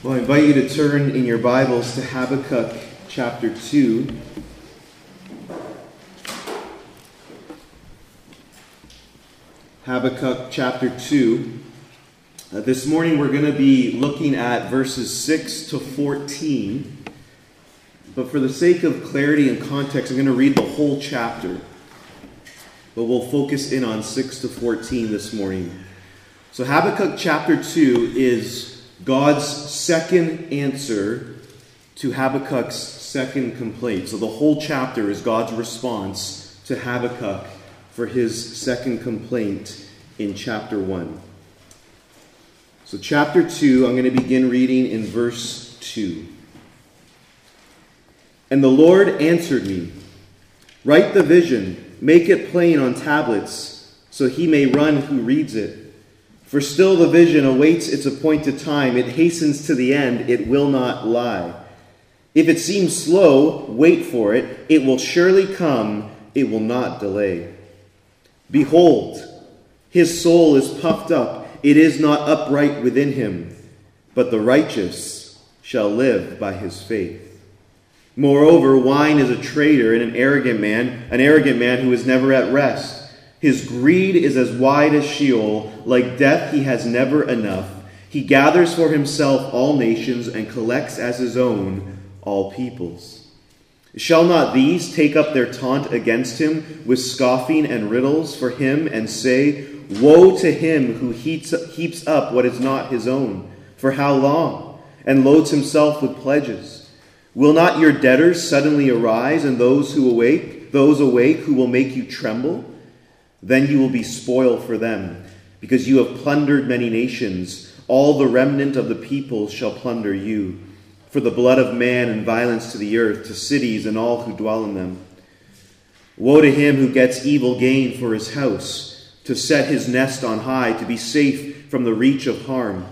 Well, I invite you to turn in your Bibles to Habakkuk chapter 2. Habakkuk chapter 2. Uh, this morning we're going to be looking at verses 6 to 14. But for the sake of clarity and context, I'm going to read the whole chapter. But we'll focus in on 6 to 14 this morning. So, Habakkuk chapter 2 is God's second answer to Habakkuk's second complaint. So, the whole chapter is God's response to Habakkuk for his second complaint in chapter 1. So, chapter 2, I'm going to begin reading in verse 2. And the Lord answered me Write the vision, make it plain on tablets, so he may run who reads it. For still the vision awaits its appointed time. It hastens to the end. It will not lie. If it seems slow, wait for it. It will surely come. It will not delay. Behold, his soul is puffed up. It is not upright within him. But the righteous shall live by his faith. Moreover, wine is a traitor and an arrogant man, an arrogant man who is never at rest. His greed is as wide as Sheol. Like death, he has never enough. He gathers for himself all nations and collects as his own all peoples. Shall not these take up their taunt against him with scoffing and riddles for him and say, Woe to him who heaps up what is not his own? For how long? And loads himself with pledges. Will not your debtors suddenly arise, and those who awake, those awake who will make you tremble? Then you will be spoil for them, because you have plundered many nations. All the remnant of the people shall plunder you. For the blood of man and violence to the earth, to cities and all who dwell in them. Woe to him who gets evil gain for his house, to set his nest on high, to be safe from the reach of harm.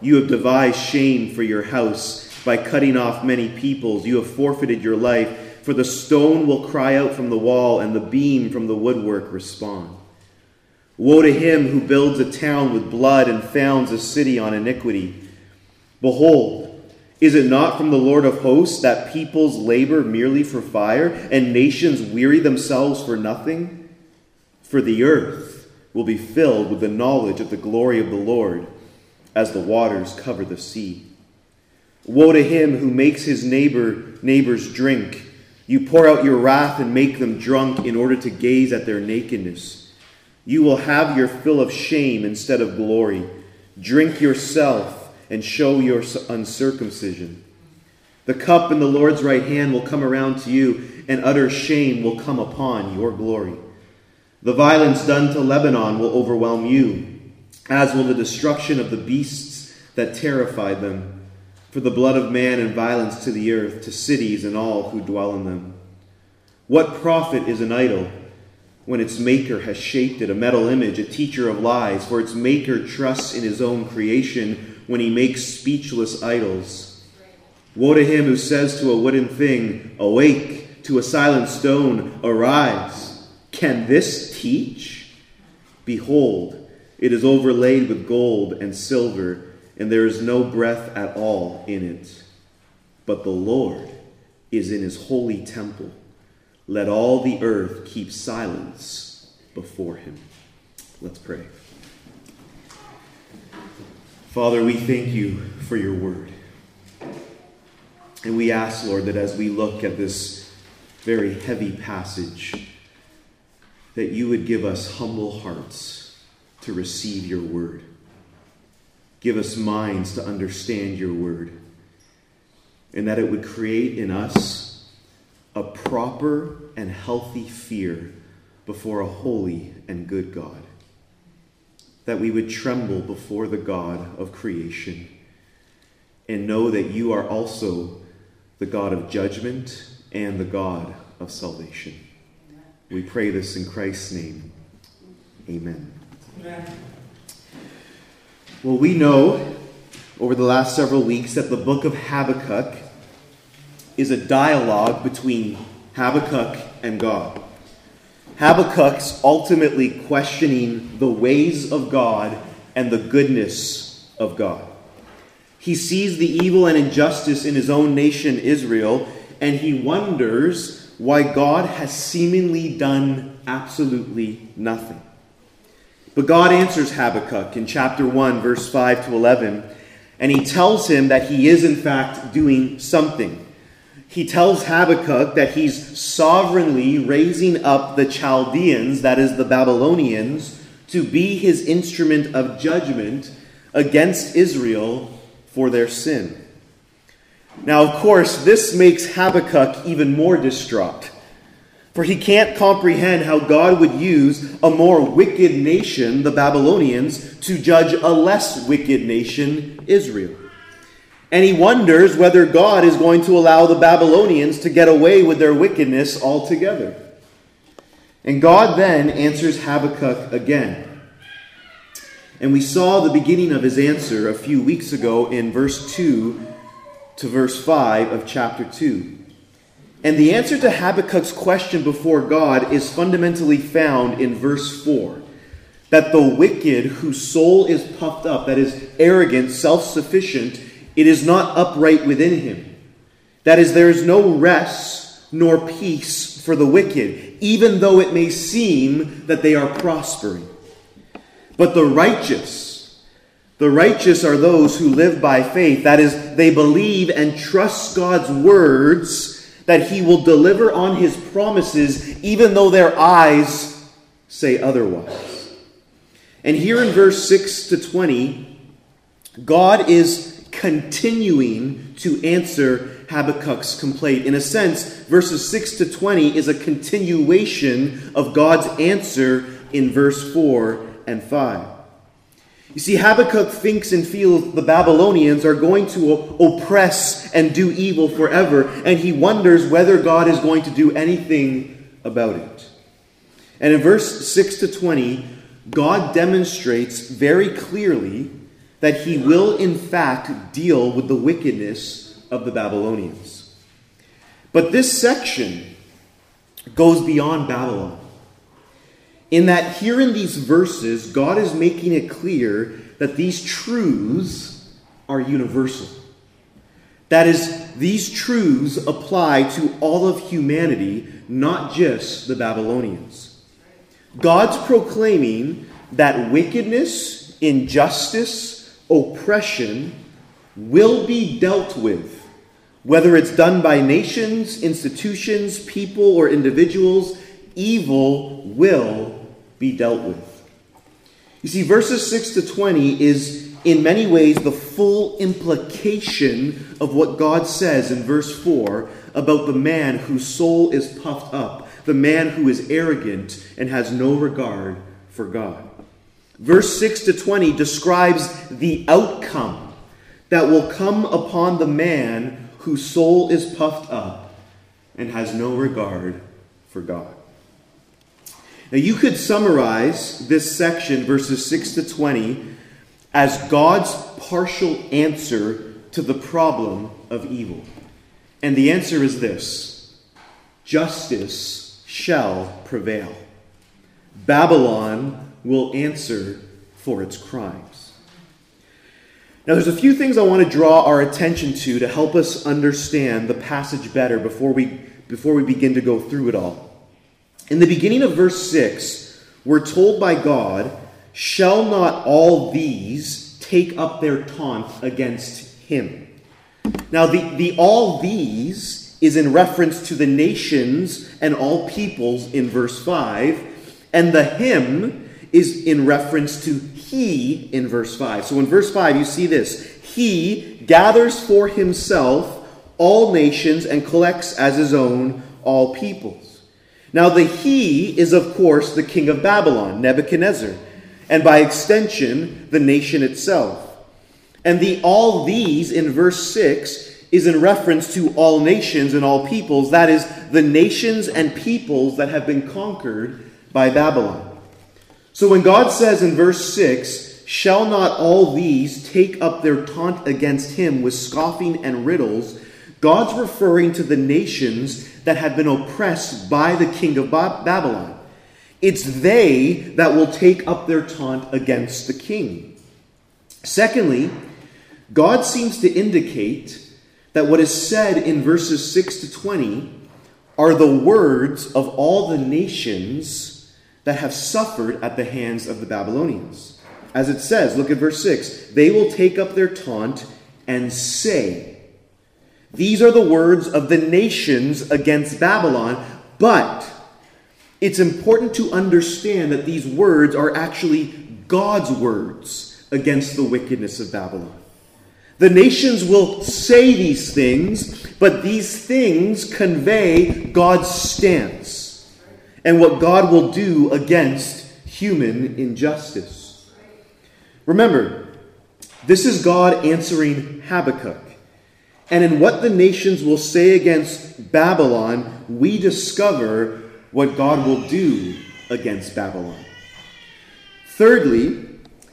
You have devised shame for your house by cutting off many peoples. You have forfeited your life for the stone will cry out from the wall, and the beam from the woodwork respond. Woe to him who builds a town with blood and founds a city on iniquity. Behold, is it not from the Lord of hosts that peoples labor merely for fire, and nations weary themselves for nothing? For the earth will be filled with the knowledge of the glory of the Lord, as the waters cover the sea. Woe to him who makes his neighbor neighbors drink you pour out your wrath and make them drunk in order to gaze at their nakedness. You will have your fill of shame instead of glory. Drink yourself and show your uncircumcision. The cup in the Lord's right hand will come around to you, and utter shame will come upon your glory. The violence done to Lebanon will overwhelm you, as will the destruction of the beasts that terrified them for the blood of man and violence to the earth, to cities and all who dwell in them. What profit is an idol when its maker has shaped it, a metal image, a teacher of lies, for its maker trusts in his own creation when he makes speechless idols? Woe to him who says to a wooden thing, Awake, to a silent stone, Arise. Can this teach? Behold, it is overlaid with gold and silver and there is no breath at all in it. But the Lord is in his holy temple. Let all the earth keep silence before him. Let's pray. Father, we thank you for your word. And we ask, Lord, that as we look at this very heavy passage, that you would give us humble hearts to receive your word. Give us minds to understand your word. And that it would create in us a proper and healthy fear before a holy and good God. That we would tremble before the God of creation and know that you are also the God of judgment and the God of salvation. We pray this in Christ's name. Amen. Amen. Well, we know over the last several weeks that the book of Habakkuk is a dialogue between Habakkuk and God. Habakkuk's ultimately questioning the ways of God and the goodness of God. He sees the evil and injustice in his own nation, Israel, and he wonders why God has seemingly done absolutely nothing. But God answers Habakkuk in chapter 1, verse 5 to 11, and he tells him that he is, in fact, doing something. He tells Habakkuk that he's sovereignly raising up the Chaldeans, that is, the Babylonians, to be his instrument of judgment against Israel for their sin. Now, of course, this makes Habakkuk even more distraught. For he can't comprehend how God would use a more wicked nation, the Babylonians, to judge a less wicked nation, Israel. And he wonders whether God is going to allow the Babylonians to get away with their wickedness altogether. And God then answers Habakkuk again. And we saw the beginning of his answer a few weeks ago in verse 2 to verse 5 of chapter 2. And the answer to Habakkuk's question before God is fundamentally found in verse 4 that the wicked whose soul is puffed up, that is, arrogant, self sufficient, it is not upright within him. That is, there is no rest nor peace for the wicked, even though it may seem that they are prospering. But the righteous, the righteous are those who live by faith. That is, they believe and trust God's words that he will deliver on his promises, even though their eyes say otherwise. And here in verse 6 to 20, God is continuing to answer Habakkuk's complaint. In a sense, verses 6 to 20 is a continuation of God's answer in verse 4 and 5. You see, Habakkuk thinks and feels the Babylonians are going to oppress and do evil forever, and he wonders whether God is going to do anything about it. And in verse 6 to 20, God demonstrates very clearly that he will, in fact, deal with the wickedness of the Babylonians. But this section goes beyond Babylon in that here in these verses, God is making it clear that these truths are universal. That is, these truths apply to all of humanity, not just the Babylonians. God's proclaiming that wickedness, injustice, oppression will be dealt with, whether it's done by nations, institutions, people, or individuals, evil will be dealt with. You see, verses 6 to 20 is in many ways the full implication of what God says in verse 4 about the man whose soul is puffed up, the man who is arrogant and has no regard for God. Verse 6 to 20 describes the outcome that will come upon the man whose soul is puffed up and has no regard for God. Now, you could summarize this section, verses 6 to 20, as God's partial answer to the problem of evil. And the answer is this justice shall prevail. Babylon will answer for its crimes. Now, there's a few things I want to draw our attention to to help us understand the passage better before we, before we begin to go through it all. In the beginning of verse 6, we're told by God, Shall not all these take up their taunt against him? Now, the, the all these is in reference to the nations and all peoples in verse 5, and the him is in reference to he in verse 5. So in verse 5, you see this He gathers for himself all nations and collects as his own all peoples. Now, the he is, of course, the king of Babylon, Nebuchadnezzar, and by extension, the nation itself. And the all these in verse 6 is in reference to all nations and all peoples, that is, the nations and peoples that have been conquered by Babylon. So when God says in verse 6, Shall not all these take up their taunt against him with scoffing and riddles? God's referring to the nations that have been oppressed by the king of Babylon. It's they that will take up their taunt against the king. Secondly, God seems to indicate that what is said in verses 6 to 20 are the words of all the nations that have suffered at the hands of the Babylonians. As it says, look at verse 6 they will take up their taunt and say, These are the words of the nations against Babylon, but it's important to understand that these words are actually God's words against the wickedness of Babylon. The nations will say these things, but these things convey God's stance and what God will do against human injustice. Remember, this is God answering Habakkuk. And in what the nations will say against Babylon, we discover what God will do against Babylon. Thirdly,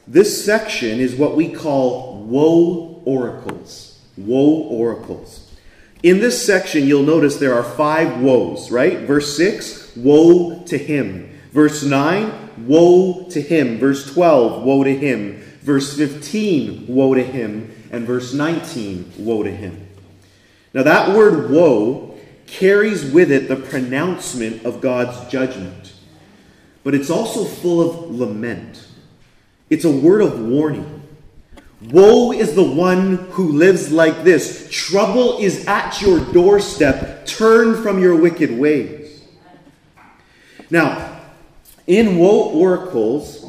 this section is what we call woe oracles. Woe oracles. In this section, you'll notice there are five woes, right? Verse 6, woe to him. Verse 9, woe to him. Verse 12, woe to him. Verse 15, woe to him. And verse 19, woe to him. Now, that word woe carries with it the pronouncement of God's judgment, but it's also full of lament. It's a word of warning. Woe is the one who lives like this. Trouble is at your doorstep. Turn from your wicked ways. Now, in woe oracles,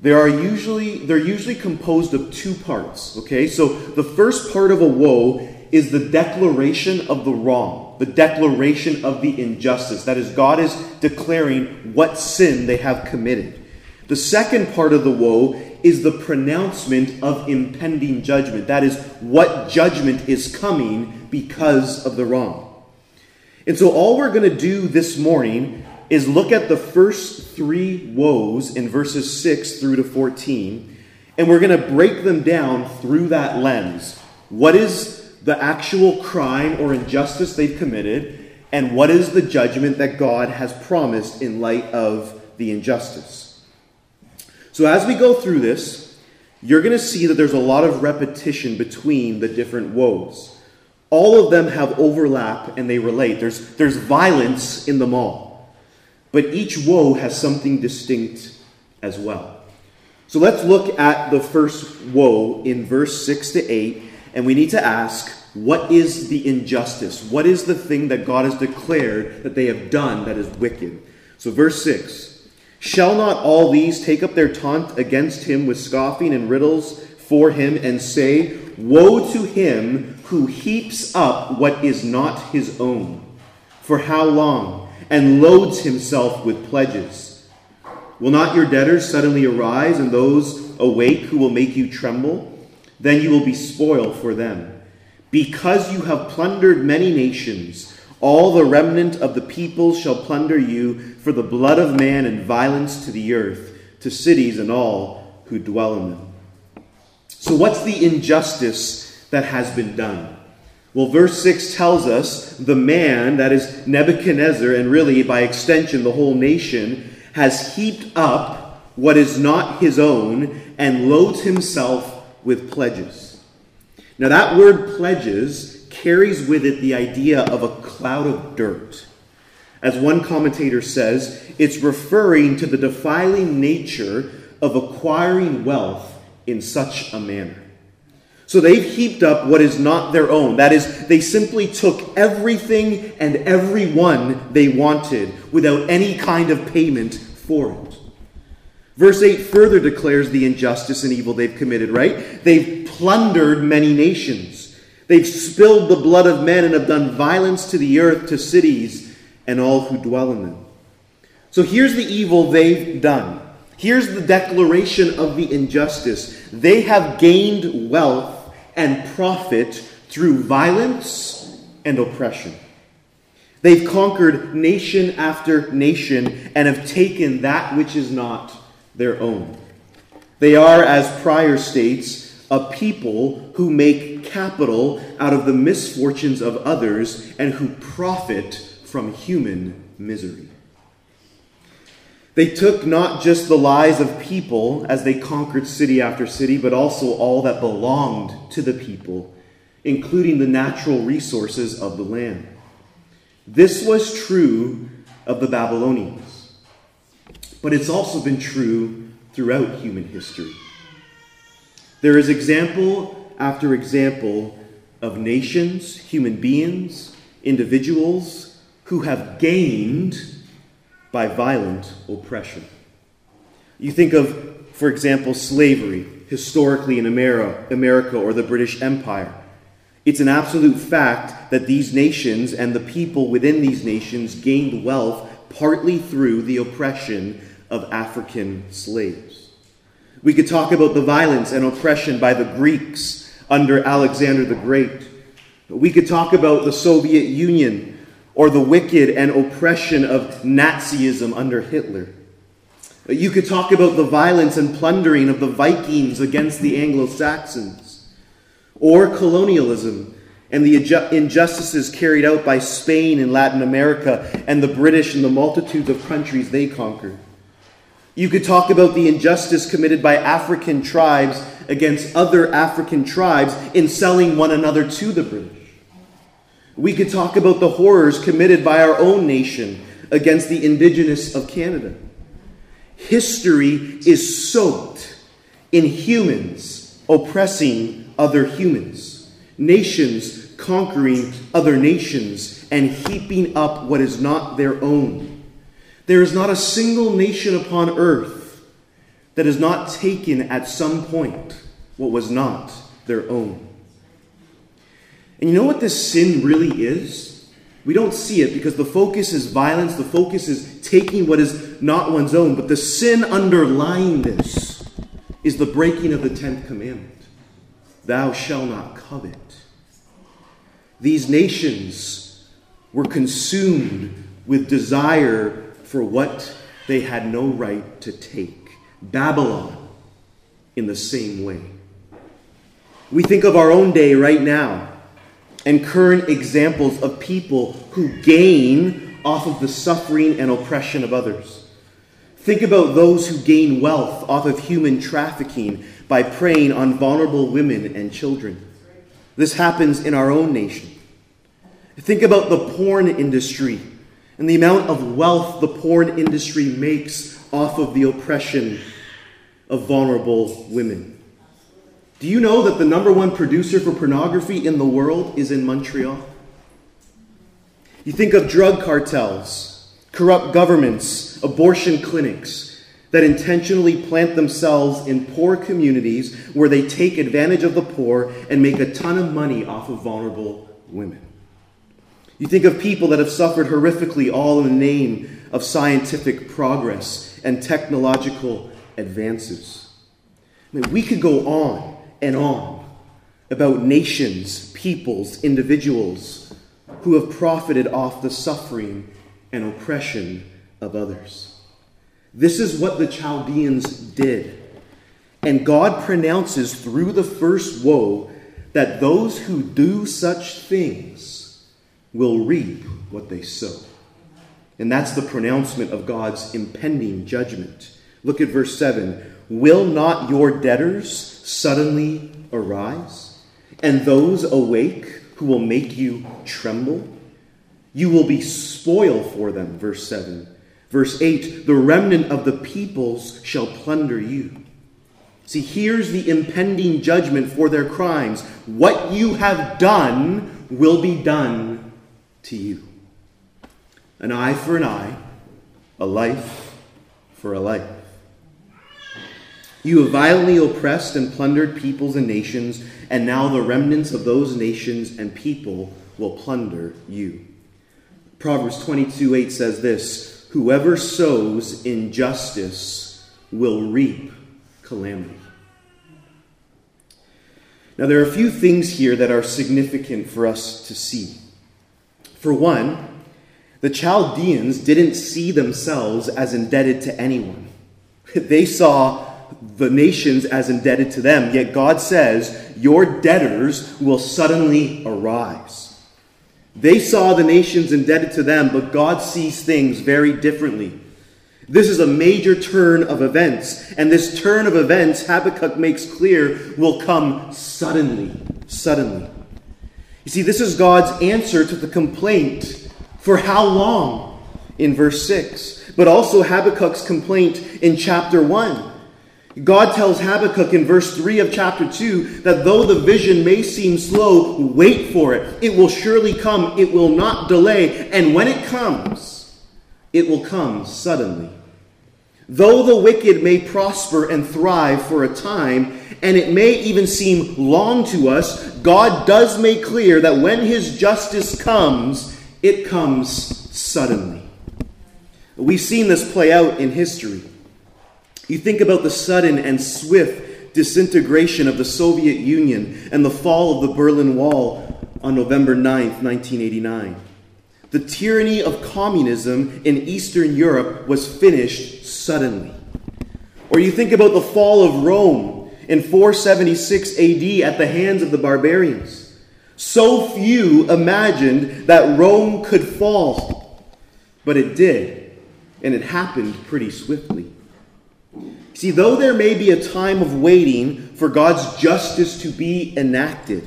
there are usually they're usually composed of two parts. Okay, so the first part of a woe is the declaration of the wrong, the declaration of the injustice. That is, God is declaring what sin they have committed. The second part of the woe is the pronouncement of impending judgment. That is, what judgment is coming because of the wrong. And so, all we're going to do this morning is look at the first three woes in verses 6 through to 14, and we're going to break them down through that lens. What is the actual crime or injustice they've committed, and what is the judgment that God has promised in light of the injustice? So, as we go through this, you're going to see that there's a lot of repetition between the different woes. All of them have overlap and they relate. There's, there's violence in them all. But each woe has something distinct as well. So let's look at the first woe in verse 6 to 8, and we need to ask what is the injustice? What is the thing that God has declared that they have done that is wicked? So, verse 6 Shall not all these take up their taunt against him with scoffing and riddles for him and say, Woe to him who heaps up what is not his own? For how long? And loads himself with pledges. Will not your debtors suddenly arise, and those awake who will make you tremble? Then you will be spoiled for them. Because you have plundered many nations, all the remnant of the people shall plunder you for the blood of man and violence to the earth, to cities and all who dwell in them. So, what's the injustice that has been done? Well, verse 6 tells us the man, that is Nebuchadnezzar, and really by extension the whole nation, has heaped up what is not his own and loads himself with pledges. Now, that word pledges carries with it the idea of a cloud of dirt. As one commentator says, it's referring to the defiling nature of acquiring wealth in such a manner. So they've heaped up what is not their own. That is, they simply took everything and everyone they wanted without any kind of payment for it. Verse 8 further declares the injustice and evil they've committed, right? They've plundered many nations. They've spilled the blood of men and have done violence to the earth, to cities, and all who dwell in them. So here's the evil they've done. Here's the declaration of the injustice. They have gained wealth and profit through violence and oppression. They've conquered nation after nation and have taken that which is not their own. They are, as prior states, a people who make capital out of the misfortunes of others and who profit from human misery. They took not just the lives of people as they conquered city after city, but also all that belonged to the people, including the natural resources of the land. This was true of the Babylonians, but it's also been true throughout human history. There is example after example of nations, human beings, individuals who have gained by violent oppression. You think of, for example, slavery historically in America or the British Empire. It's an absolute fact that these nations and the people within these nations gained wealth partly through the oppression of African slaves. We could talk about the violence and oppression by the Greeks under Alexander the Great. We could talk about the Soviet Union or the wicked and oppression of Nazism under Hitler. You could talk about the violence and plundering of the Vikings against the Anglo Saxons, or colonialism and the injustices carried out by Spain in Latin America and the British in the multitudes of countries they conquered. You could talk about the injustice committed by African tribes against other African tribes in selling one another to the British. We could talk about the horrors committed by our own nation against the indigenous of Canada. History is soaked in humans oppressing other humans, nations conquering other nations, and heaping up what is not their own. There is not a single nation upon earth that has not taken at some point what was not their own. And you know what this sin really is? We don't see it because the focus is violence, the focus is taking what is not one's own. But the sin underlying this is the breaking of the tenth commandment Thou shalt not covet. These nations were consumed with desire for what they had no right to take. Babylon, in the same way. We think of our own day right now and current examples of people who gain off of the suffering and oppression of others. Think about those who gain wealth off of human trafficking by preying on vulnerable women and children. This happens in our own nation. Think about the porn industry and the amount of wealth the porn industry makes off of the oppression of vulnerable women. Do you know that the number one producer for pornography in the world is in Montreal? You think of drug cartels, corrupt governments, abortion clinics that intentionally plant themselves in poor communities where they take advantage of the poor and make a ton of money off of vulnerable women. You think of people that have suffered horrifically all in the name of scientific progress and technological advances. I mean, we could go on and on about nations, peoples, individuals who have profited off the suffering and oppression of others. This is what the Chaldeans did. And God pronounces through the first woe that those who do such things will reap what they sow. And that's the pronouncement of God's impending judgment. Look at verse 7. Will not your debtors suddenly arise, and those awake who will make you tremble? You will be spoil for them, verse 7. Verse 8 The remnant of the peoples shall plunder you. See, here's the impending judgment for their crimes. What you have done will be done to you. An eye for an eye, a life for a life. You have violently oppressed and plundered peoples and nations, and now the remnants of those nations and people will plunder you. Proverbs 22 8 says this Whoever sows injustice will reap calamity. Now, there are a few things here that are significant for us to see. For one, the Chaldeans didn't see themselves as indebted to anyone. They saw the nations as indebted to them. Yet God says, Your debtors will suddenly arise. They saw the nations indebted to them, but God sees things very differently. This is a major turn of events, and this turn of events, Habakkuk makes clear, will come suddenly. Suddenly. You see, this is God's answer to the complaint for how long in verse 6, but also Habakkuk's complaint in chapter 1. God tells Habakkuk in verse 3 of chapter 2 that though the vision may seem slow, wait for it. It will surely come, it will not delay, and when it comes, it will come suddenly. Though the wicked may prosper and thrive for a time, and it may even seem long to us, God does make clear that when his justice comes, it comes suddenly. We've seen this play out in history. You think about the sudden and swift disintegration of the Soviet Union and the fall of the Berlin Wall on November 9th, 1989. The tyranny of communism in Eastern Europe was finished suddenly. Or you think about the fall of Rome in 476 AD at the hands of the barbarians. So few imagined that Rome could fall, but it did, and it happened pretty swiftly. See, though there may be a time of waiting for God's justice to be enacted,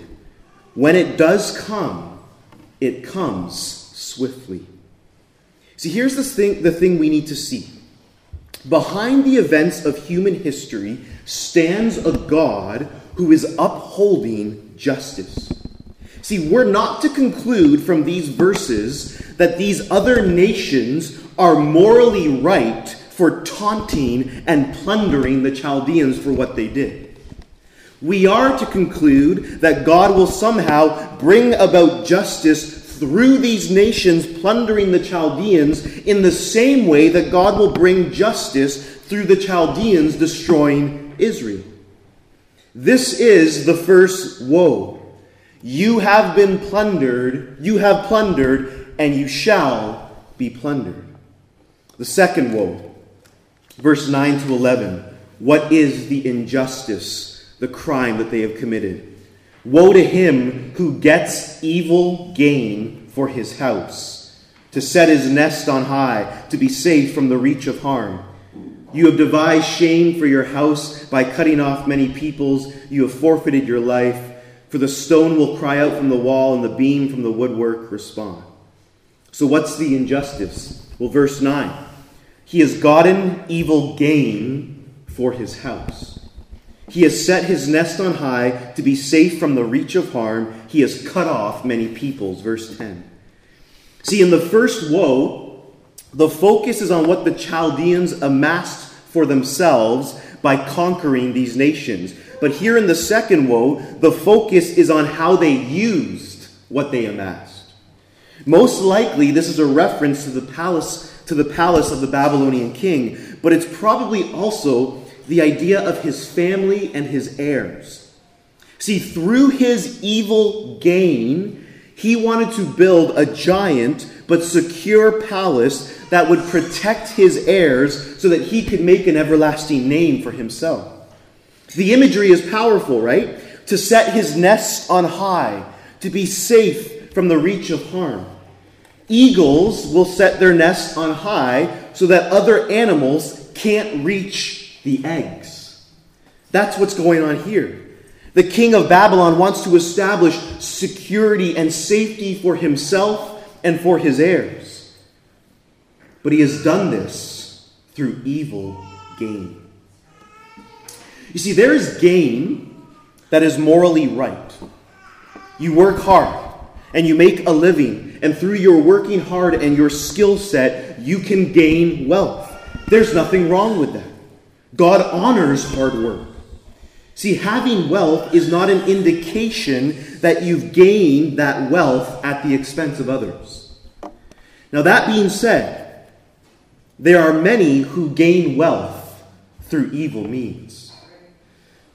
when it does come, it comes swiftly. See, here's the thing, the thing we need to see. Behind the events of human history stands a God who is upholding justice. See, we're not to conclude from these verses that these other nations are morally right for taunting and plundering the Chaldeans for what they did. We are to conclude that God will somehow bring about justice through these nations plundering the Chaldeans in the same way that God will bring justice through the Chaldeans destroying Israel. This is the first woe. You have been plundered, you have plundered, and you shall be plundered. The second woe Verse 9 to 11 What is the injustice, the crime that they have committed? Woe to him who gets evil gain for his house, to set his nest on high, to be safe from the reach of harm. You have devised shame for your house by cutting off many peoples. You have forfeited your life. For the stone will cry out from the wall, and the beam from the woodwork respond. So, what's the injustice? Well, verse 9. He has gotten evil gain for his house. He has set his nest on high to be safe from the reach of harm. He has cut off many peoples. Verse 10. See, in the first woe, the focus is on what the Chaldeans amassed for themselves by conquering these nations. But here in the second woe, the focus is on how they used what they amassed. Most likely, this is a reference to the palace to the palace of the Babylonian king, but it's probably also the idea of his family and his heirs. See, through his evil gain, he wanted to build a giant but secure palace that would protect his heirs so that he could make an everlasting name for himself. The imagery is powerful, right? To set his nest on high, to be safe from the reach of harm. Eagles will set their nests on high so that other animals can't reach the eggs. That's what's going on here. The king of Babylon wants to establish security and safety for himself and for his heirs. But he has done this through evil gain. You see, there is gain that is morally right. You work hard and you make a living and through your working hard and your skill set, you can gain wealth. There's nothing wrong with that. God honors hard work. See, having wealth is not an indication that you've gained that wealth at the expense of others. Now, that being said, there are many who gain wealth through evil means.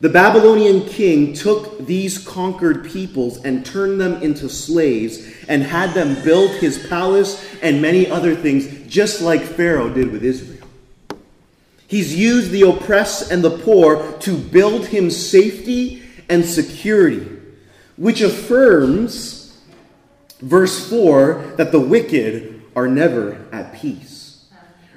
The Babylonian king took these conquered peoples and turned them into slaves and had them build his palace and many other things, just like Pharaoh did with Israel. He's used the oppressed and the poor to build him safety and security, which affirms, verse 4, that the wicked are never at peace.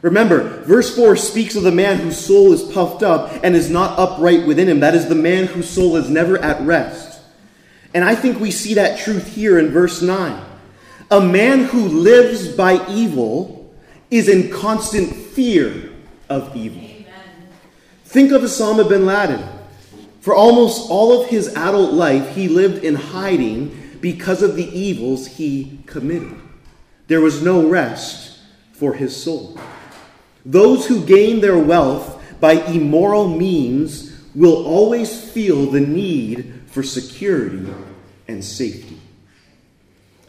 Remember, verse 4 speaks of the man whose soul is puffed up and is not upright within him. That is the man whose soul is never at rest. And I think we see that truth here in verse 9. A man who lives by evil is in constant fear of evil. Think of Osama bin Laden. For almost all of his adult life, he lived in hiding because of the evils he committed. There was no rest for his soul. Those who gain their wealth by immoral means will always feel the need for security and safety.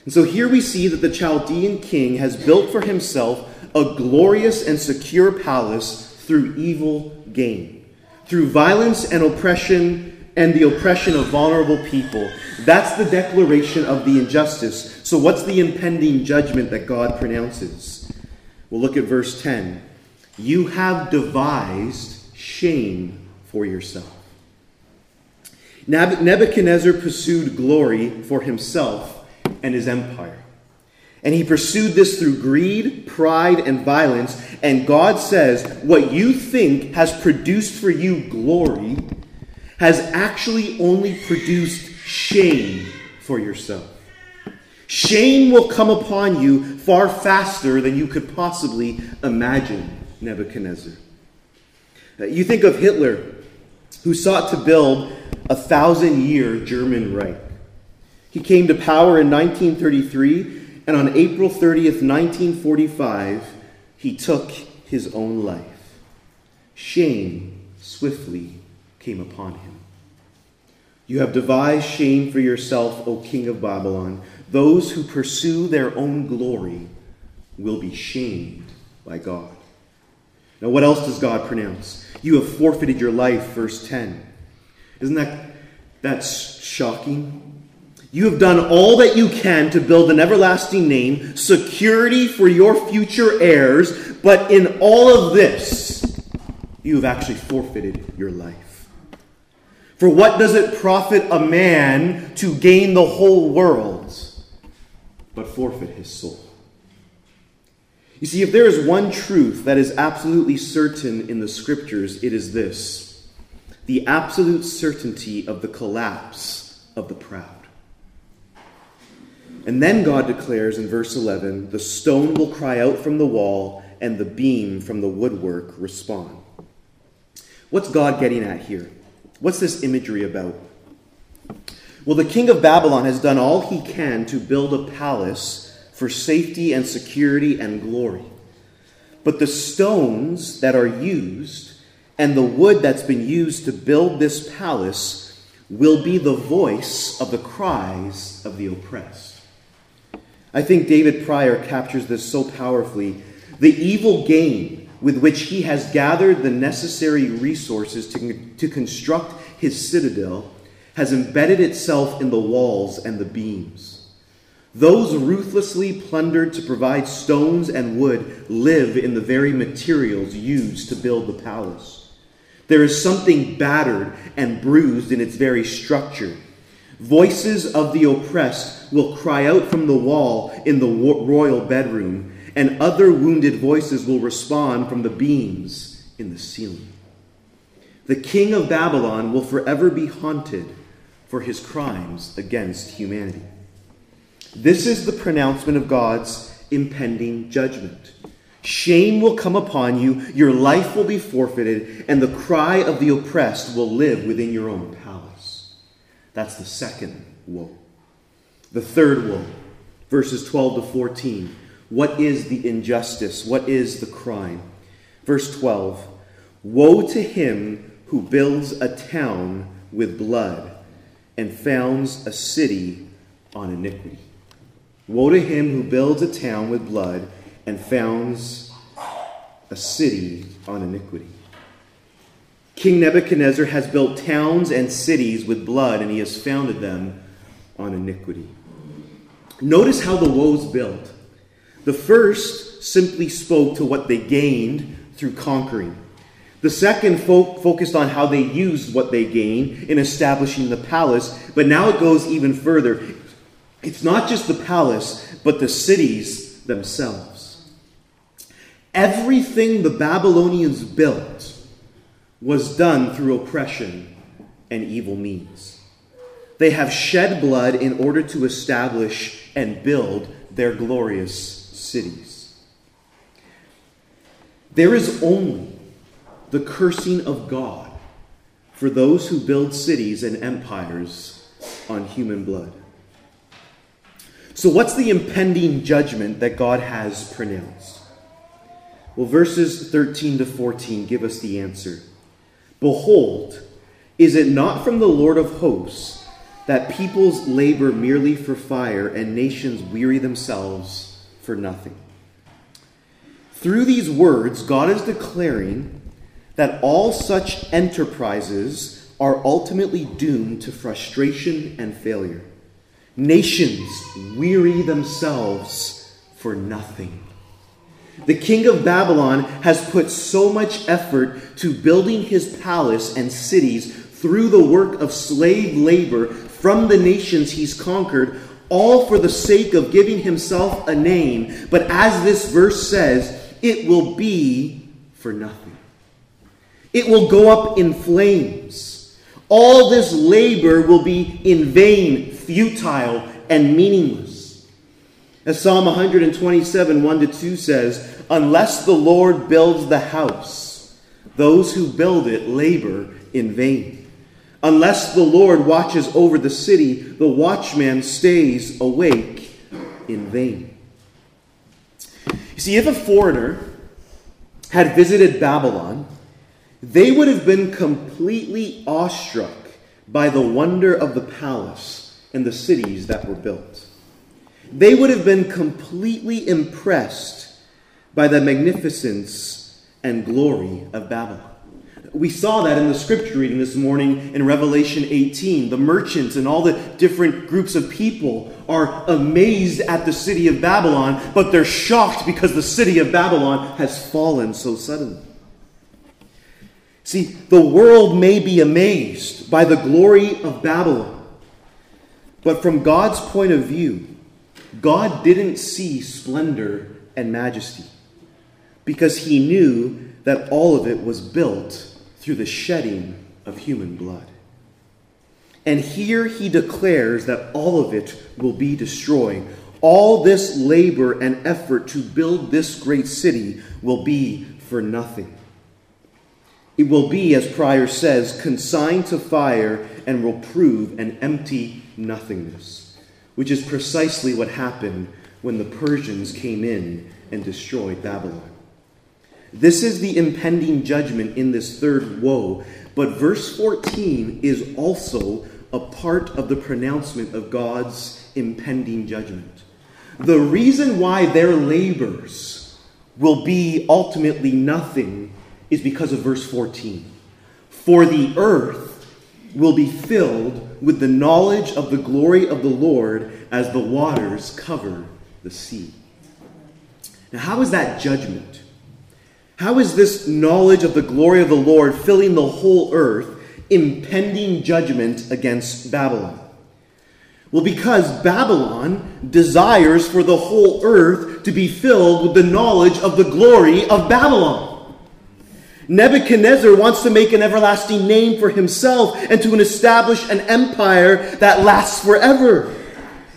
And so here we see that the Chaldean king has built for himself a glorious and secure palace through evil gain, through violence and oppression and the oppression of vulnerable people. That's the declaration of the injustice. So, what's the impending judgment that God pronounces? We'll look at verse 10. You have devised shame for yourself. Nebuchadnezzar pursued glory for himself and his empire. And he pursued this through greed, pride, and violence. And God says, What you think has produced for you glory has actually only produced shame for yourself. Shame will come upon you far faster than you could possibly imagine. Nebuchadnezzar. Uh, you think of Hitler, who sought to build a thousand year German Reich. He came to power in 1933, and on April 30th, 1945, he took his own life. Shame swiftly came upon him. You have devised shame for yourself, O king of Babylon. Those who pursue their own glory will be shamed by God. Now, what else does God pronounce? You have forfeited your life, verse 10. Isn't that that's shocking? You have done all that you can to build an everlasting name, security for your future heirs, but in all of this, you have actually forfeited your life. For what does it profit a man to gain the whole world, but forfeit his soul? You see, if there is one truth that is absolutely certain in the scriptures, it is this the absolute certainty of the collapse of the proud. And then God declares in verse 11 the stone will cry out from the wall, and the beam from the woodwork respond. What's God getting at here? What's this imagery about? Well, the king of Babylon has done all he can to build a palace for safety and security and glory. But the stones that are used and the wood that's been used to build this palace will be the voice of the cries of the oppressed. I think David Prior captures this so powerfully. The evil gain with which he has gathered the necessary resources to, to construct his citadel has embedded itself in the walls and the beams. Those ruthlessly plundered to provide stones and wood live in the very materials used to build the palace. There is something battered and bruised in its very structure. Voices of the oppressed will cry out from the wall in the royal bedroom, and other wounded voices will respond from the beams in the ceiling. The king of Babylon will forever be haunted for his crimes against humanity. This is the pronouncement of God's impending judgment. Shame will come upon you, your life will be forfeited, and the cry of the oppressed will live within your own palace. That's the second woe. The third woe, verses 12 to 14. What is the injustice? What is the crime? Verse 12 Woe to him who builds a town with blood and founds a city on iniquity. Woe to him who builds a town with blood and founds a city on iniquity. King Nebuchadnezzar has built towns and cities with blood, and he has founded them on iniquity. Notice how the woes built. The first simply spoke to what they gained through conquering. The second fo- focused on how they used what they gained in establishing the palace, but now it goes even further. It's not just the palace, but the cities themselves. Everything the Babylonians built was done through oppression and evil means. They have shed blood in order to establish and build their glorious cities. There is only the cursing of God for those who build cities and empires on human blood. So, what's the impending judgment that God has pronounced? Well, verses 13 to 14 give us the answer. Behold, is it not from the Lord of hosts that peoples labor merely for fire and nations weary themselves for nothing? Through these words, God is declaring that all such enterprises are ultimately doomed to frustration and failure. Nations weary themselves for nothing. The king of Babylon has put so much effort to building his palace and cities through the work of slave labor from the nations he's conquered, all for the sake of giving himself a name. But as this verse says, it will be for nothing. It will go up in flames. All this labor will be in vain, futile, and meaningless. As Psalm 127, 1 to 2 says, Unless the Lord builds the house, those who build it labor in vain. Unless the Lord watches over the city, the watchman stays awake in vain. You see, if a foreigner had visited Babylon, they would have been completely awestruck by the wonder of the palace and the cities that were built. They would have been completely impressed by the magnificence and glory of Babylon. We saw that in the scripture reading this morning in Revelation 18. The merchants and all the different groups of people are amazed at the city of Babylon, but they're shocked because the city of Babylon has fallen so suddenly. See, the world may be amazed by the glory of Babylon, but from God's point of view, God didn't see splendor and majesty because he knew that all of it was built through the shedding of human blood. And here he declares that all of it will be destroyed. All this labor and effort to build this great city will be for nothing. It will be, as Prior says, consigned to fire and will prove an empty nothingness, which is precisely what happened when the Persians came in and destroyed Babylon. This is the impending judgment in this third woe, but verse 14 is also a part of the pronouncement of God's impending judgment. The reason why their labors will be ultimately nothing is because of verse 14. For the earth will be filled with the knowledge of the glory of the Lord as the waters cover the sea. Now, how is that judgment? How is this knowledge of the glory of the Lord filling the whole earth impending judgment against Babylon? Well, because Babylon desires for the whole earth to be filled with the knowledge of the glory of Babylon. Nebuchadnezzar wants to make an everlasting name for himself and to establish an empire that lasts forever.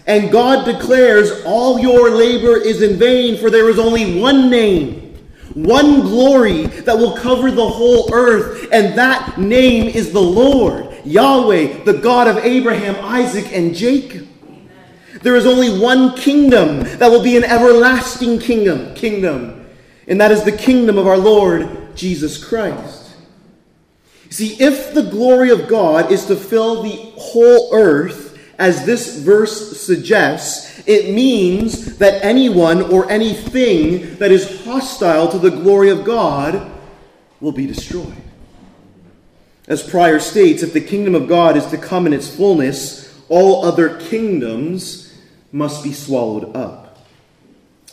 And God declares, All your labor is in vain, for there is only one name, one glory that will cover the whole earth, and that name is the Lord, Yahweh, the God of Abraham, Isaac, and Jacob. There is only one kingdom that will be an everlasting kingdom, kingdom, and that is the kingdom of our Lord Jesus Christ. See, if the glory of God is to fill the whole earth, as this verse suggests, it means that anyone or anything that is hostile to the glory of God will be destroyed. As Prior states, if the kingdom of God is to come in its fullness, all other kingdoms must be swallowed up.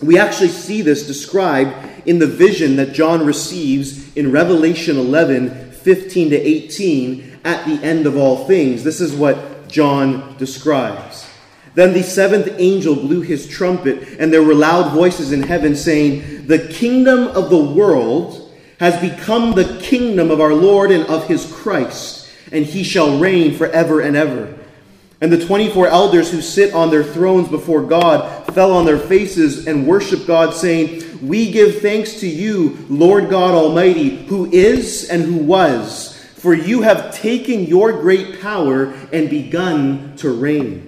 We actually see this described in the vision that John receives in Revelation 11 15 to 18 at the end of all things. This is what John describes. Then the seventh angel blew his trumpet, and there were loud voices in heaven saying, The kingdom of the world has become the kingdom of our Lord and of his Christ, and he shall reign forever and ever. And the 24 elders who sit on their thrones before God fell on their faces and worshiped God, saying, We give thanks to you, Lord God Almighty, who is and who was, for you have taken your great power and begun to reign.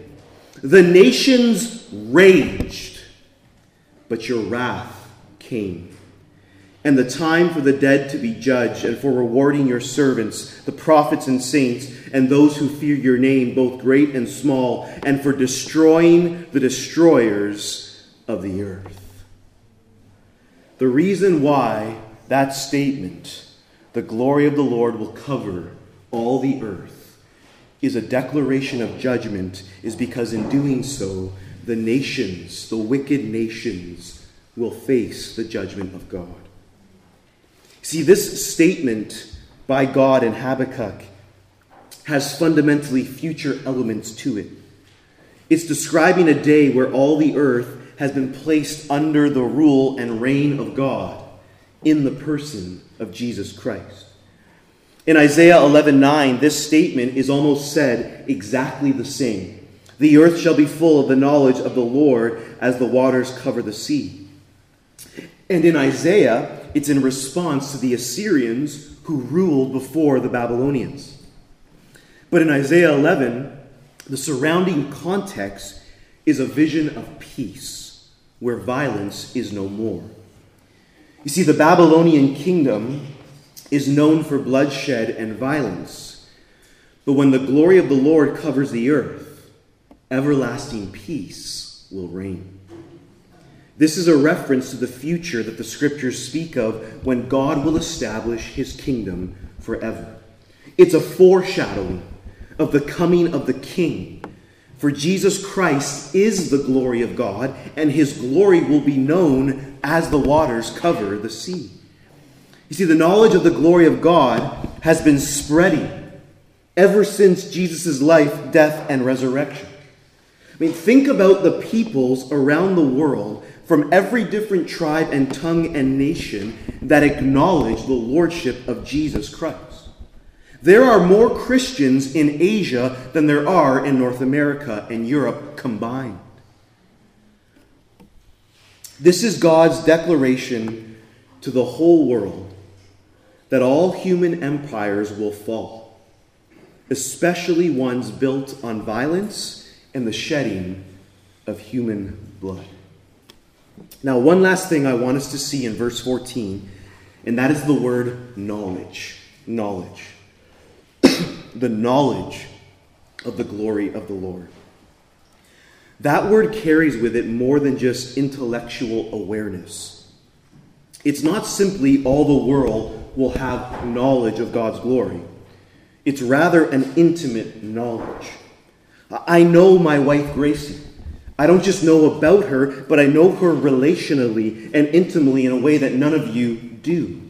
The nations raged, but your wrath came and the time for the dead to be judged, and for rewarding your servants, the prophets and saints, and those who fear your name, both great and small, and for destroying the destroyers of the earth. The reason why that statement, the glory of the Lord will cover all the earth, is a declaration of judgment, is because in doing so, the nations, the wicked nations, will face the judgment of God. See, this statement by God in Habakkuk has fundamentally future elements to it. It's describing a day where all the earth has been placed under the rule and reign of God in the person of Jesus Christ. In Isaiah 11:9, this statement is almost said exactly the same. The earth shall be full of the knowledge of the Lord as the waters cover the sea. And in Isaiah, it's in response to the Assyrians who ruled before the Babylonians. But in Isaiah 11, the surrounding context is a vision of peace where violence is no more. You see, the Babylonian kingdom is known for bloodshed and violence. But when the glory of the Lord covers the earth, everlasting peace will reign. This is a reference to the future that the scriptures speak of when God will establish his kingdom forever. It's a foreshadowing of the coming of the king. For Jesus Christ is the glory of God, and his glory will be known as the waters cover the sea. You see, the knowledge of the glory of God has been spreading ever since Jesus' life, death, and resurrection. I mean, think about the peoples around the world from every different tribe and tongue and nation that acknowledge the lordship of Jesus Christ. There are more Christians in Asia than there are in North America and Europe combined. This is God's declaration to the whole world that all human empires will fall, especially ones built on violence and the shedding of human blood. Now, one last thing I want us to see in verse 14, and that is the word knowledge. Knowledge. The knowledge of the glory of the Lord. That word carries with it more than just intellectual awareness. It's not simply all the world will have knowledge of God's glory, it's rather an intimate knowledge. I know my wife Gracie. I don't just know about her, but I know her relationally and intimately in a way that none of you do.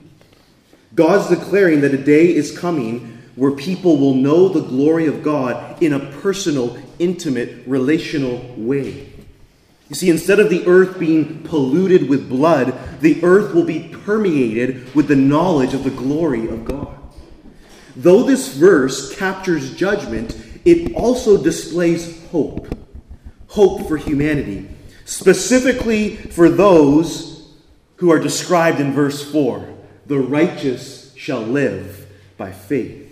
God's declaring that a day is coming where people will know the glory of God in a personal, intimate, relational way. You see, instead of the earth being polluted with blood, the earth will be permeated with the knowledge of the glory of God. Though this verse captures judgment, it also displays hope hope for humanity, specifically for those who are described in verse 4 the righteous shall live by faith.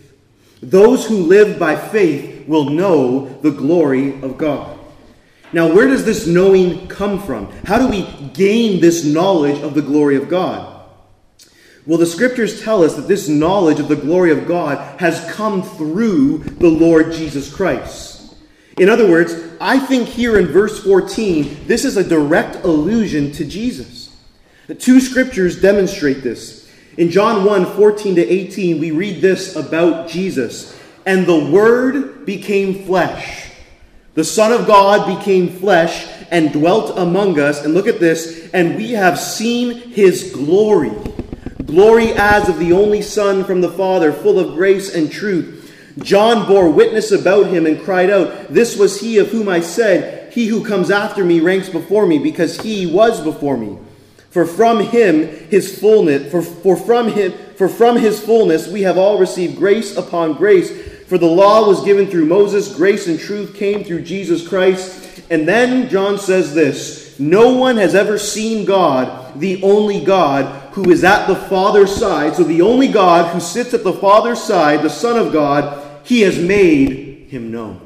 Those who live by faith will know the glory of God. Now, where does this knowing come from? How do we gain this knowledge of the glory of God? Well, the scriptures tell us that this knowledge of the glory of God has come through the Lord Jesus Christ. In other words, I think here in verse 14, this is a direct allusion to Jesus. The two scriptures demonstrate this. In John 1 14 to 18, we read this about Jesus. And the Word became flesh. The Son of God became flesh and dwelt among us. And look at this. And we have seen his glory glory as of the only Son from the Father, full of grace and truth. John bore witness about him and cried out, This was he of whom I said, He who comes after me ranks before me because he was before me. For from him his fullness for, for from him for from his fullness we have all received grace upon grace. For the law was given through Moses, grace and truth came through Jesus Christ. And then John says this No one has ever seen God, the only God, who is at the Father's side. So the only God who sits at the Father's side, the Son of God, he has made him known.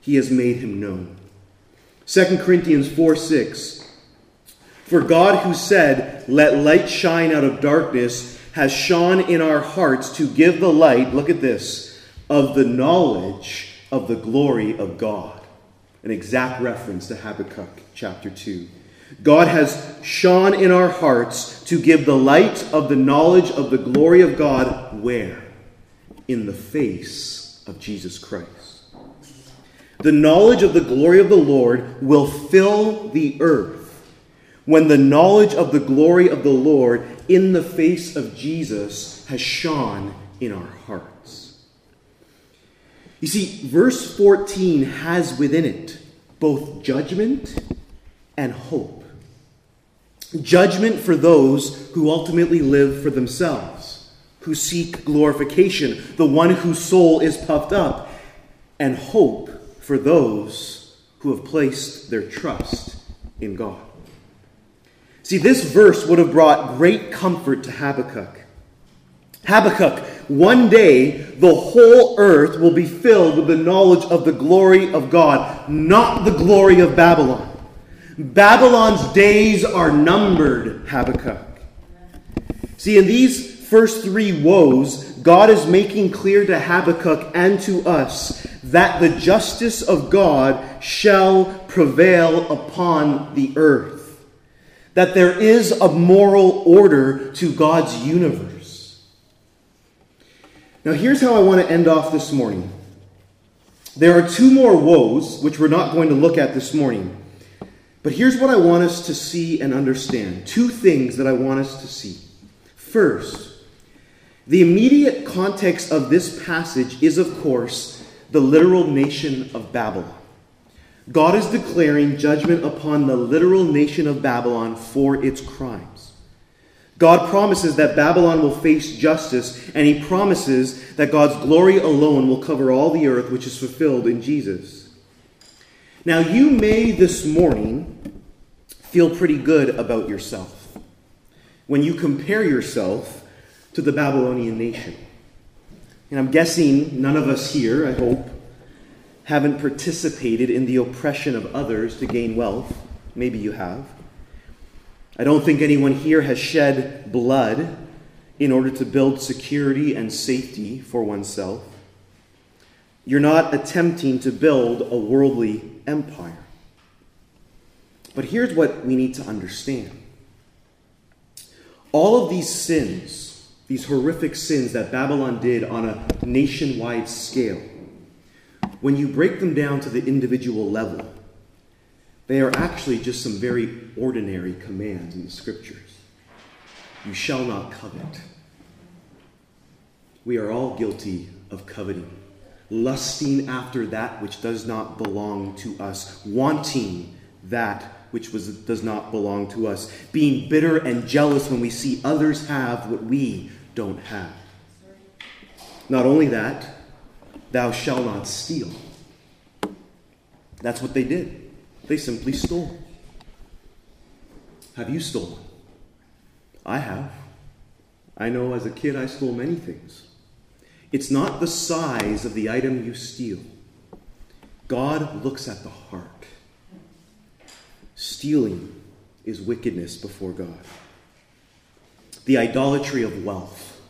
He has made him known. 2 Corinthians 4 6. For God, who said, Let light shine out of darkness, has shone in our hearts to give the light, look at this, of the knowledge of the glory of God. An exact reference to Habakkuk chapter 2. God has shone in our hearts to give the light of the knowledge of the glory of God where? In the face of Jesus Christ. The knowledge of the glory of the Lord will fill the earth when the knowledge of the glory of the Lord in the face of Jesus has shone in our hearts. You see, verse 14 has within it both judgment and hope. Judgment for those who ultimately live for themselves, who seek glorification, the one whose soul is puffed up, and hope for those who have placed their trust in God. See, this verse would have brought great comfort to Habakkuk. Habakkuk, one day the whole earth will be filled with the knowledge of the glory of God, not the glory of Babylon. Babylon's days are numbered, Habakkuk. See, in these first three woes, God is making clear to Habakkuk and to us that the justice of God shall prevail upon the earth that there is a moral order to God's universe. Now, here's how I want to end off this morning. There are two more woes, which we're not going to look at this morning. But here's what I want us to see and understand two things that I want us to see. First, the immediate context of this passage is, of course, the literal nation of Babylon. God is declaring judgment upon the literal nation of Babylon for its crimes. God promises that Babylon will face justice, and he promises that God's glory alone will cover all the earth, which is fulfilled in Jesus. Now, you may this morning feel pretty good about yourself when you compare yourself to the Babylonian nation. And I'm guessing none of us here, I hope, haven't participated in the oppression of others to gain wealth. Maybe you have. I don't think anyone here has shed blood in order to build security and safety for oneself. You're not attempting to build a worldly empire. But here's what we need to understand all of these sins, these horrific sins that Babylon did on a nationwide scale, when you break them down to the individual level, they are actually just some very ordinary commands in the scriptures. You shall not covet. We are all guilty of coveting, lusting after that which does not belong to us, wanting that which was, does not belong to us, being bitter and jealous when we see others have what we don't have. Not only that, Thou shalt not steal. That's what they did. They simply stole. Have you stolen? I have. I know as a kid I stole many things. It's not the size of the item you steal. God looks at the heart. Stealing is wickedness before God. The idolatry of wealth.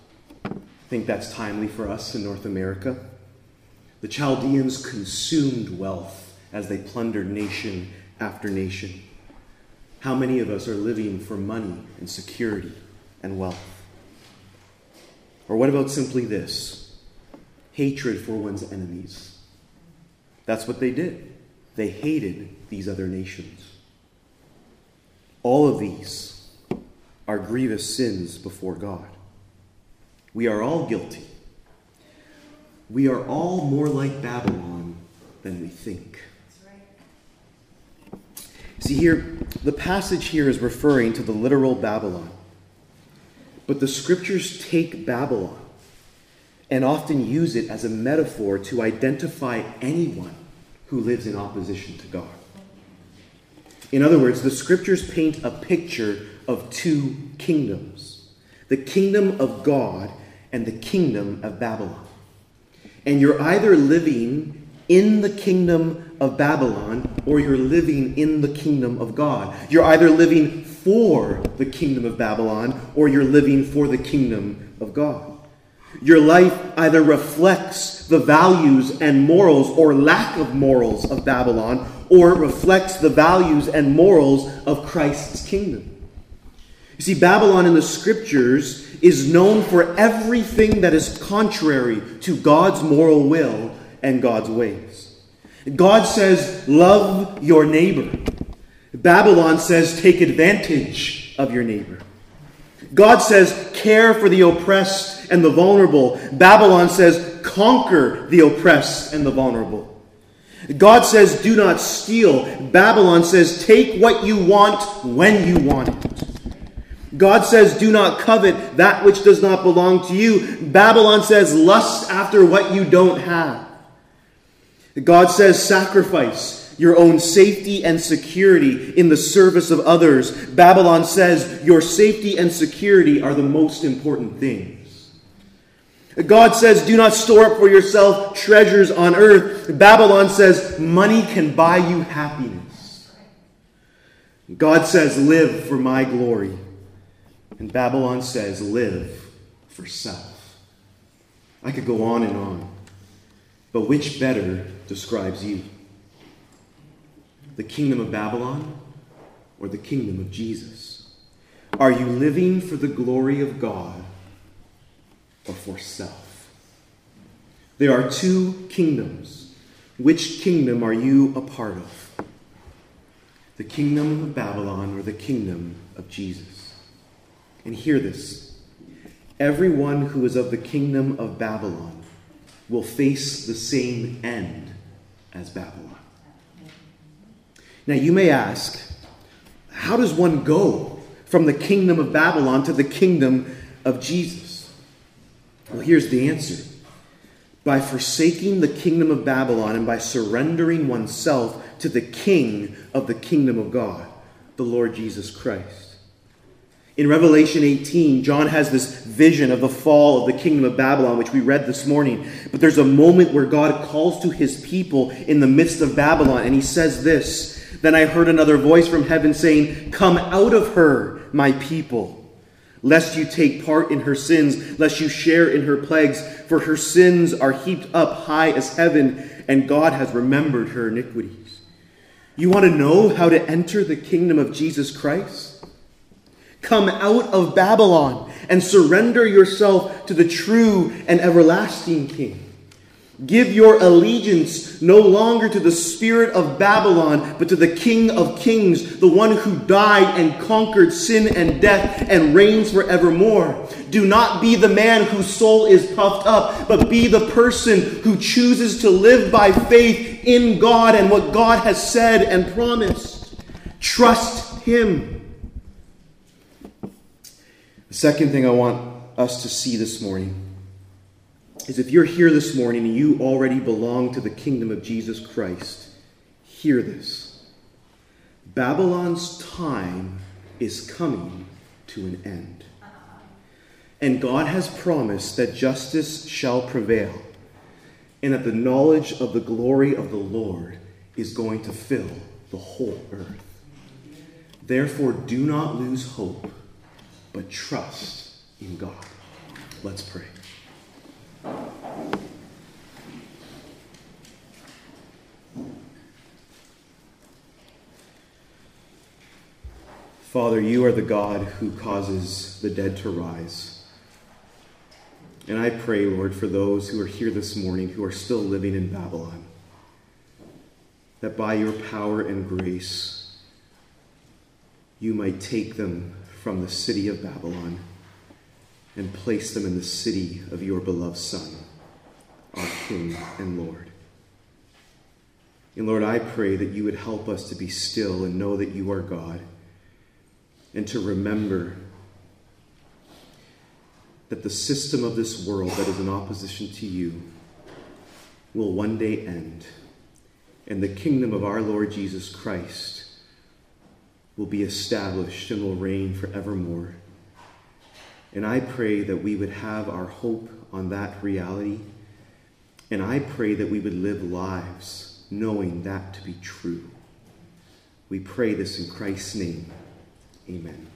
I think that's timely for us in North America. The Chaldeans consumed wealth as they plundered nation after nation. How many of us are living for money and security and wealth? Or what about simply this hatred for one's enemies? That's what they did. They hated these other nations. All of these are grievous sins before God. We are all guilty we are all more like Babylon than we think. See, here, the passage here is referring to the literal Babylon. But the scriptures take Babylon and often use it as a metaphor to identify anyone who lives in opposition to God. In other words, the scriptures paint a picture of two kingdoms the kingdom of God and the kingdom of Babylon. And you're either living in the kingdom of Babylon or you're living in the kingdom of God. You're either living for the kingdom of Babylon or you're living for the kingdom of God. Your life either reflects the values and morals or lack of morals of Babylon or reflects the values and morals of Christ's kingdom. You see, Babylon in the scriptures is known for everything that is contrary to God's moral will and God's ways. God says, Love your neighbor. Babylon says, Take advantage of your neighbor. God says, Care for the oppressed and the vulnerable. Babylon says, Conquer the oppressed and the vulnerable. God says, Do not steal. Babylon says, Take what you want when you want it. God says, Do not covet that which does not belong to you. Babylon says, Lust after what you don't have. God says, Sacrifice your own safety and security in the service of others. Babylon says, Your safety and security are the most important things. God says, Do not store up for yourself treasures on earth. Babylon says, Money can buy you happiness. God says, Live for my glory. And Babylon says, live for self. I could go on and on. But which better describes you? The kingdom of Babylon or the kingdom of Jesus? Are you living for the glory of God or for self? There are two kingdoms. Which kingdom are you a part of? The kingdom of Babylon or the kingdom of Jesus? And hear this everyone who is of the kingdom of Babylon will face the same end as Babylon. Now, you may ask, how does one go from the kingdom of Babylon to the kingdom of Jesus? Well, here's the answer by forsaking the kingdom of Babylon and by surrendering oneself to the king of the kingdom of God, the Lord Jesus Christ. In Revelation 18, John has this vision of the fall of the kingdom of Babylon, which we read this morning. But there's a moment where God calls to his people in the midst of Babylon, and he says this Then I heard another voice from heaven saying, Come out of her, my people, lest you take part in her sins, lest you share in her plagues, for her sins are heaped up high as heaven, and God has remembered her iniquities. You want to know how to enter the kingdom of Jesus Christ? Come out of Babylon and surrender yourself to the true and everlasting King. Give your allegiance no longer to the spirit of Babylon, but to the King of kings, the one who died and conquered sin and death and reigns forevermore. Do not be the man whose soul is puffed up, but be the person who chooses to live by faith in God and what God has said and promised. Trust Him. The second thing I want us to see this morning is if you're here this morning and you already belong to the kingdom of Jesus Christ, hear this. Babylon's time is coming to an end. And God has promised that justice shall prevail and that the knowledge of the glory of the Lord is going to fill the whole earth. Therefore, do not lose hope but trust in God. Let's pray. Father, you are the God who causes the dead to rise. And I pray, Lord, for those who are here this morning who are still living in Babylon, that by your power and grace, you might take them from the city of Babylon and place them in the city of your beloved Son, our King and Lord. And Lord, I pray that you would help us to be still and know that you are God, and to remember that the system of this world that is in opposition to you will one day end, and the kingdom of our Lord Jesus Christ will be established and will reign forevermore. And I pray that we would have our hope on that reality. And I pray that we would live lives knowing that to be true. We pray this in Christ's name. Amen.